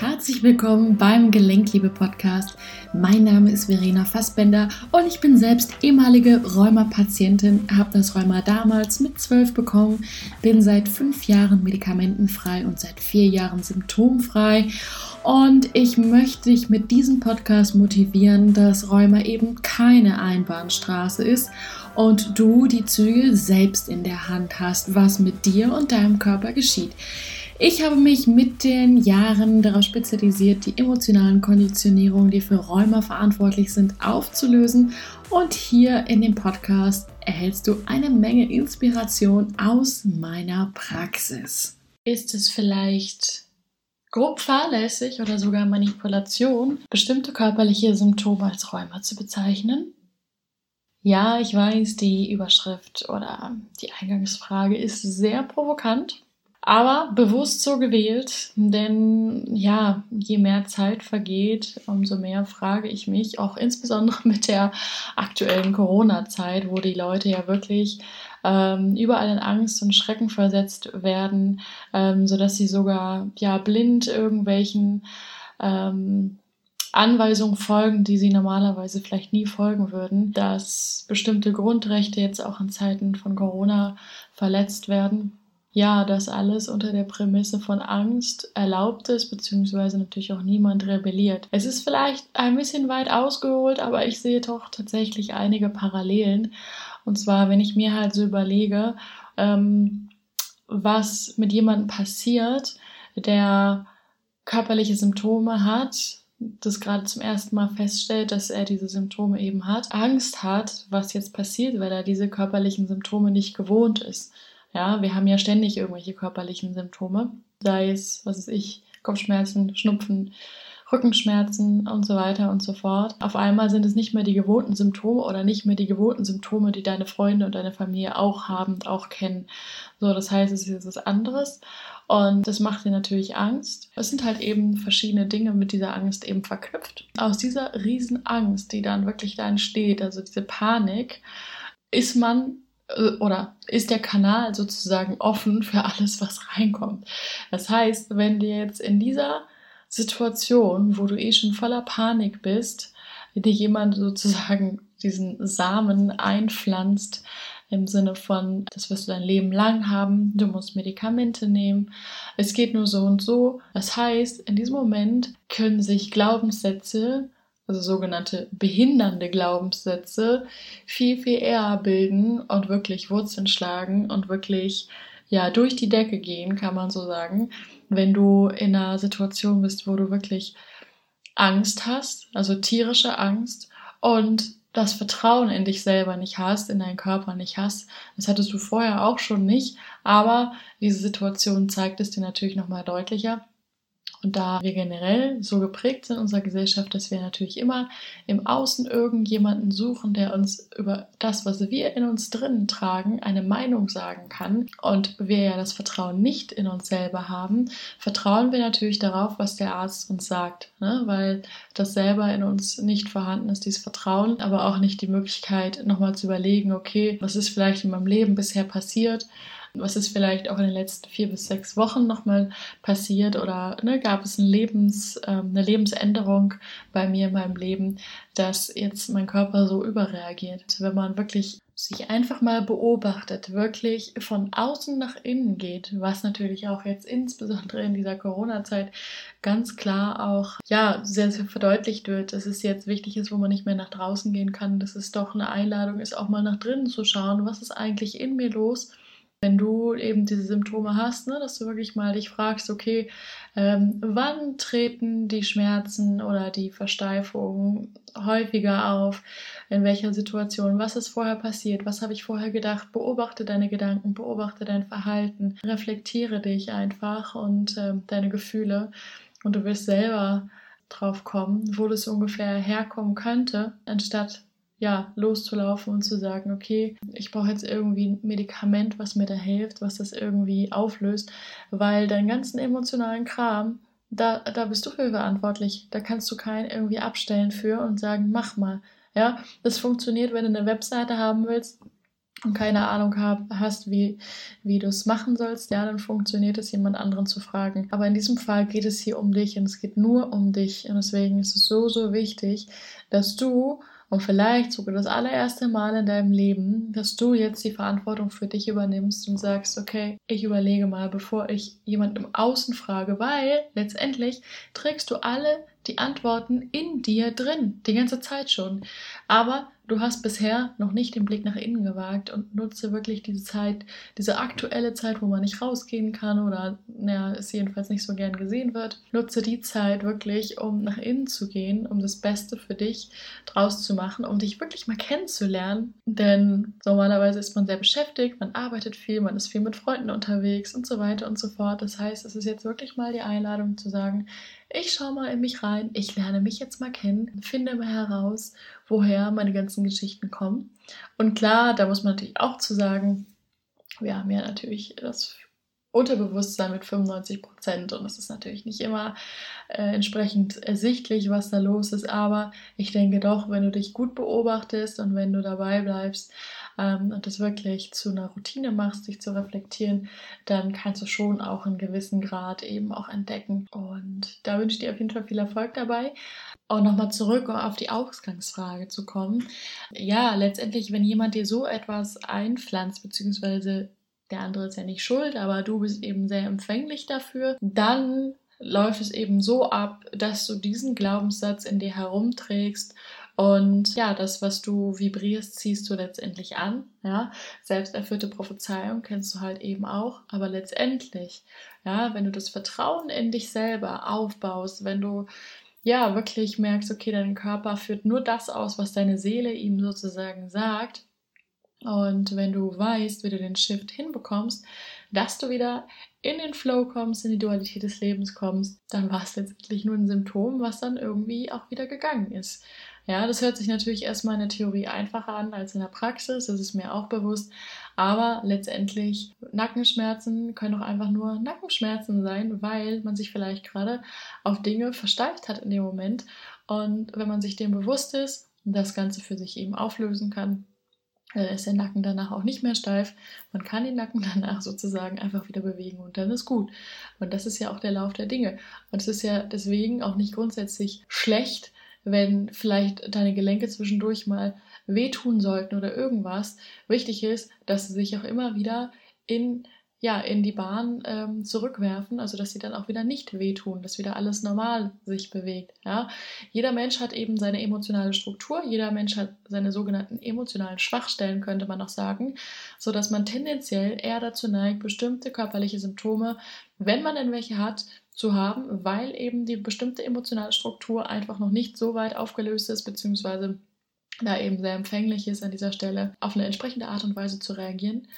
Herzlich willkommen beim Gelenkliebe-Podcast. Mein Name ist Verena Fassbender und ich bin selbst ehemalige Rheuma-Patientin, habe das Rheuma damals mit zwölf bekommen, bin seit fünf Jahren medikamentenfrei und seit vier Jahren symptomfrei. Und ich möchte dich mit diesem Podcast motivieren, dass Rheuma eben keine Einbahnstraße ist und du die Züge selbst in der Hand hast, was mit dir und deinem Körper geschieht. Ich habe mich mit den Jahren darauf spezialisiert, die emotionalen Konditionierungen, die für Rheuma verantwortlich sind, aufzulösen. Und hier in dem Podcast erhältst du eine Menge Inspiration aus meiner Praxis. Ist es vielleicht grob fahrlässig oder sogar Manipulation, bestimmte körperliche Symptome als Rheuma zu bezeichnen? Ja, ich weiß, die Überschrift oder die Eingangsfrage ist sehr provokant. Aber bewusst so gewählt, denn ja, je mehr Zeit vergeht, umso mehr frage ich mich, auch insbesondere mit der aktuellen Corona-Zeit, wo die Leute ja wirklich ähm, überall in Angst und Schrecken versetzt werden, ähm, sodass sie sogar ja blind irgendwelchen ähm, Anweisungen folgen, die sie normalerweise vielleicht nie folgen würden, dass bestimmte Grundrechte jetzt auch in Zeiten von Corona verletzt werden ja, das alles unter der Prämisse von Angst erlaubt ist, beziehungsweise natürlich auch niemand rebelliert. Es ist vielleicht ein bisschen weit ausgeholt, aber ich sehe doch tatsächlich einige Parallelen. Und zwar, wenn ich mir halt so überlege, ähm, was mit jemandem passiert, der körperliche Symptome hat, das gerade zum ersten Mal feststellt, dass er diese Symptome eben hat, Angst hat, was jetzt passiert, weil er diese körperlichen Symptome nicht gewohnt ist. Ja, wir haben ja ständig irgendwelche körperlichen Symptome, sei es, was weiß ich, Kopfschmerzen, Schnupfen, Rückenschmerzen und so weiter und so fort. Auf einmal sind es nicht mehr die gewohnten Symptome oder nicht mehr die gewohnten Symptome, die deine Freunde und deine Familie auch haben und auch kennen. So, das heißt, es ist was anderes und das macht dir natürlich Angst. Es sind halt eben verschiedene Dinge mit dieser Angst eben verknüpft. Aus dieser riesen Angst, die dann wirklich da entsteht, also diese Panik, ist man oder ist der Kanal sozusagen offen für alles, was reinkommt. Das heißt, wenn dir jetzt in dieser Situation, wo du eh schon voller Panik bist, dir jemand sozusagen diesen Samen einpflanzt, im Sinne von, das wirst du dein Leben lang haben, du musst Medikamente nehmen, es geht nur so und so. Das heißt, in diesem Moment können sich Glaubenssätze also sogenannte behindernde Glaubenssätze, viel, viel eher bilden und wirklich Wurzeln schlagen und wirklich ja durch die Decke gehen, kann man so sagen, wenn du in einer Situation bist, wo du wirklich Angst hast, also tierische Angst und das Vertrauen in dich selber nicht hast, in deinen Körper nicht hast. Das hattest du vorher auch schon nicht, aber diese Situation zeigt es dir natürlich nochmal deutlicher. Und da wir generell so geprägt sind in unserer Gesellschaft, dass wir natürlich immer im Außen irgendjemanden suchen, der uns über das, was wir in uns drinnen tragen, eine Meinung sagen kann und wir ja das Vertrauen nicht in uns selber haben, vertrauen wir natürlich darauf, was der Arzt uns sagt, ne? weil das selber in uns nicht vorhanden ist, dieses Vertrauen, aber auch nicht die Möglichkeit, nochmal zu überlegen, okay, was ist vielleicht in meinem Leben bisher passiert was ist vielleicht auch in den letzten vier bis sechs Wochen nochmal passiert oder ne, gab es ein Lebens, äh, eine Lebensänderung bei mir in meinem Leben, dass jetzt mein Körper so überreagiert. Wenn man wirklich sich einfach mal beobachtet, wirklich von außen nach innen geht, was natürlich auch jetzt insbesondere in dieser Corona-Zeit ganz klar auch ja sehr, sehr verdeutlicht wird, dass es jetzt wichtig ist, wo man nicht mehr nach draußen gehen kann, dass es doch eine Einladung ist, auch mal nach drinnen zu schauen, was ist eigentlich in mir los wenn du eben diese Symptome hast, ne, dass du wirklich mal dich fragst, okay, ähm, wann treten die Schmerzen oder die Versteifungen häufiger auf? In welcher Situation? Was ist vorher passiert? Was habe ich vorher gedacht? Beobachte deine Gedanken, beobachte dein Verhalten, reflektiere dich einfach und ähm, deine Gefühle und du wirst selber drauf kommen, wo das ungefähr herkommen könnte, anstatt ja, loszulaufen und zu sagen, okay, ich brauche jetzt irgendwie ein Medikament, was mir da hilft, was das irgendwie auflöst, weil deinen ganzen emotionalen Kram, da, da bist du für verantwortlich. Da kannst du keinen irgendwie abstellen für und sagen, mach mal. Ja, das funktioniert, wenn du eine Webseite haben willst, und keine Ahnung hab, hast, wie, wie du es machen sollst, ja, dann funktioniert es, jemand anderen zu fragen. Aber in diesem Fall geht es hier um dich und es geht nur um dich. Und deswegen ist es so, so wichtig, dass du und vielleicht sogar das allererste Mal in deinem Leben, dass du jetzt die Verantwortung für dich übernimmst und sagst, okay, ich überlege mal, bevor ich jemanden im Außen frage, weil letztendlich trägst du alle die Antworten in dir drin, die ganze Zeit schon. Aber du hast bisher noch nicht den Blick nach innen gewagt und nutze wirklich diese Zeit, diese aktuelle Zeit, wo man nicht rausgehen kann oder naja, es jedenfalls nicht so gern gesehen wird. Nutze die Zeit wirklich, um nach innen zu gehen, um das Beste für dich draus zu machen, um dich wirklich mal kennenzulernen. Denn normalerweise ist man sehr beschäftigt, man arbeitet viel, man ist viel mit Freunden unterwegs und so weiter und so fort. Das heißt, es ist jetzt wirklich mal die Einladung zu sagen, ich schaue mal in mich rein, ich lerne mich jetzt mal kennen, finde mal heraus, woher meine ganzen Geschichten kommen. Und klar, da muss man natürlich auch zu sagen, wir haben ja natürlich das Unterbewusstsein mit 95 Prozent und es ist natürlich nicht immer äh, entsprechend ersichtlich, was da los ist, aber ich denke doch, wenn du dich gut beobachtest und wenn du dabei bleibst ähm, und das wirklich zu einer Routine machst, dich zu reflektieren, dann kannst du schon auch einen gewissen Grad eben auch entdecken und da wünsche ich dir auf jeden Fall viel Erfolg dabei. Und nochmal zurück auf die Ausgangsfrage zu kommen. Ja, letztendlich, wenn jemand dir so etwas einpflanzt, beziehungsweise der andere ist ja nicht schuld, aber du bist eben sehr empfänglich dafür, dann läuft es eben so ab, dass du diesen Glaubenssatz in dir herumträgst und ja, das, was du vibrierst, ziehst du letztendlich an. Ja, selbsterfüllte Prophezeiung kennst du halt eben auch. Aber letztendlich, ja, wenn du das Vertrauen in dich selber aufbaust, wenn du ja wirklich merkst, okay, dein Körper führt nur das aus, was deine Seele ihm sozusagen sagt, und wenn du weißt, wie du den Shift hinbekommst, dass du wieder in den Flow kommst, in die Dualität des Lebens kommst, dann war es letztendlich nur ein Symptom, was dann irgendwie auch wieder gegangen ist. Ja, das hört sich natürlich erstmal in der Theorie einfacher an als in der Praxis, das ist mir auch bewusst. Aber letztendlich, Nackenschmerzen können auch einfach nur Nackenschmerzen sein, weil man sich vielleicht gerade auf Dinge versteift hat in dem Moment. Und wenn man sich dem bewusst ist und das Ganze für sich eben auflösen kann, dann ist der Nacken danach auch nicht mehr steif. Man kann den Nacken danach sozusagen einfach wieder bewegen und dann ist gut. Und das ist ja auch der Lauf der Dinge. Und es ist ja deswegen auch nicht grundsätzlich schlecht, wenn vielleicht deine Gelenke zwischendurch mal wehtun sollten oder irgendwas. Wichtig ist, dass sie sich auch immer wieder in ja, in die Bahn ähm, zurückwerfen, also dass sie dann auch wieder nicht wehtun, dass wieder alles normal sich bewegt. Ja? Jeder Mensch hat eben seine emotionale Struktur, jeder Mensch hat seine sogenannten emotionalen Schwachstellen, könnte man auch sagen, so dass man tendenziell eher dazu neigt, bestimmte körperliche Symptome, wenn man denn welche hat, zu haben, weil eben die bestimmte emotionale Struktur einfach noch nicht so weit aufgelöst ist, beziehungsweise da eben sehr empfänglich ist an dieser Stelle, auf eine entsprechende Art und Weise zu reagieren.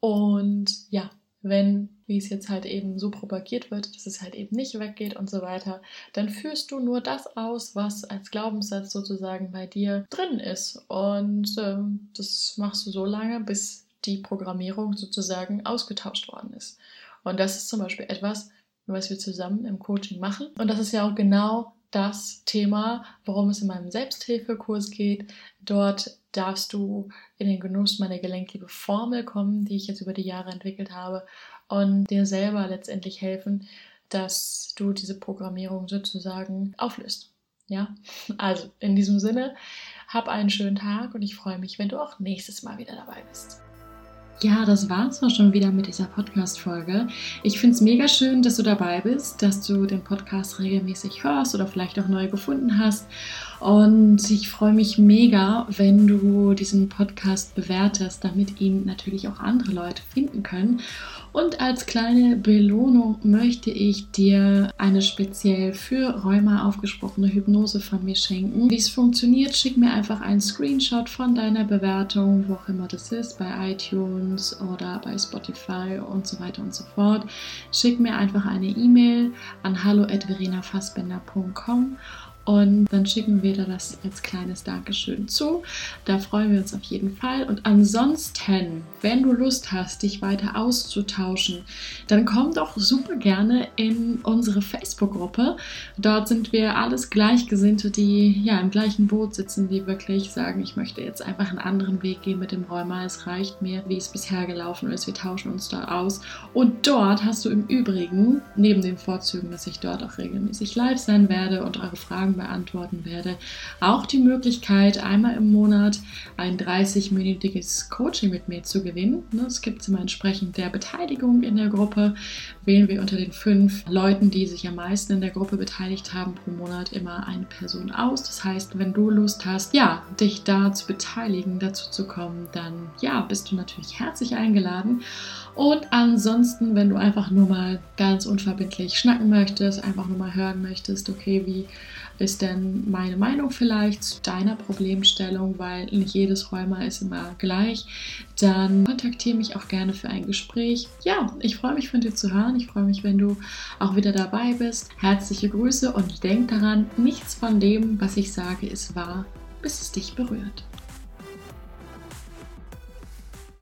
Und ja, wenn, wie es jetzt halt eben so propagiert wird, dass es halt eben nicht weggeht und so weiter, dann führst du nur das aus, was als Glaubenssatz sozusagen bei dir drin ist. Und ähm, das machst du so lange, bis die Programmierung sozusagen ausgetauscht worden ist. Und das ist zum Beispiel etwas, was wir zusammen im Coaching machen. Und das ist ja auch genau das Thema, worum es in meinem Selbsthilfekurs geht. Dort darfst du in den Genuss meiner Gelenkliebe Formel kommen, die ich jetzt über die Jahre entwickelt habe und dir selber letztendlich helfen, dass du diese Programmierung sozusagen auflöst. Ja, also in diesem Sinne, hab einen schönen Tag und ich freue mich, wenn du auch nächstes Mal wieder dabei bist. Ja, das war es auch schon wieder mit dieser Podcast-Folge. Ich finde es mega schön, dass du dabei bist, dass du den Podcast regelmäßig hörst oder vielleicht auch neu gefunden hast. Und ich freue mich mega, wenn du diesen Podcast bewertest, damit ihn natürlich auch andere Leute finden können. Und als kleine Belohnung möchte ich dir eine speziell für Rheuma aufgesprochene Hypnose von mir schenken. Wie es funktioniert, schick mir einfach einen Screenshot von deiner Bewertung, wo auch immer das ist, bei iTunes oder bei Spotify und so weiter und so fort. Schick mir einfach eine E-Mail an hallo@verenafassbender.com Und dann schicken wir dir das als kleines Dankeschön zu. Da freuen wir uns auf jeden Fall. Und ansonsten, wenn du Lust hast, dich weiter auszutauschen, dann komm doch super gerne in unsere Facebook-Gruppe. Dort sind wir alles Gleichgesinnte, die ja im gleichen Boot sitzen, die wirklich sagen, ich möchte jetzt einfach einen anderen Weg gehen mit dem Rheuma. Es reicht mir, wie es bisher gelaufen ist. Wir tauschen uns da aus. Und dort hast du im Übrigen, neben den Vorzügen, dass ich dort auch regelmäßig live sein werde und eure Fragen Fragen beantworten werde. Auch die Möglichkeit, einmal im Monat ein 30-minütiges Coaching mit mir zu gewinnen. Es gibt immer entsprechend der Beteiligung in der Gruppe. Wählen wir unter den fünf Leuten, die sich am meisten in der Gruppe beteiligt haben, pro Monat immer eine Person aus. Das heißt, wenn du Lust hast, ja, dich da zu beteiligen, dazu zu kommen, dann ja, bist du natürlich herzlich eingeladen. Und ansonsten, wenn du einfach nur mal ganz unverbindlich schnacken möchtest, einfach nur mal hören möchtest, okay, wie ist denn meine Meinung vielleicht zu deiner Problemstellung, weil nicht jedes Rheuma ist immer gleich, dann kontaktiere mich auch gerne für ein Gespräch. Ja, ich freue mich von dir zu hören. Ich freue mich, wenn du auch wieder dabei bist. Herzliche Grüße und denk daran, nichts von dem, was ich sage, ist wahr, bis es dich berührt.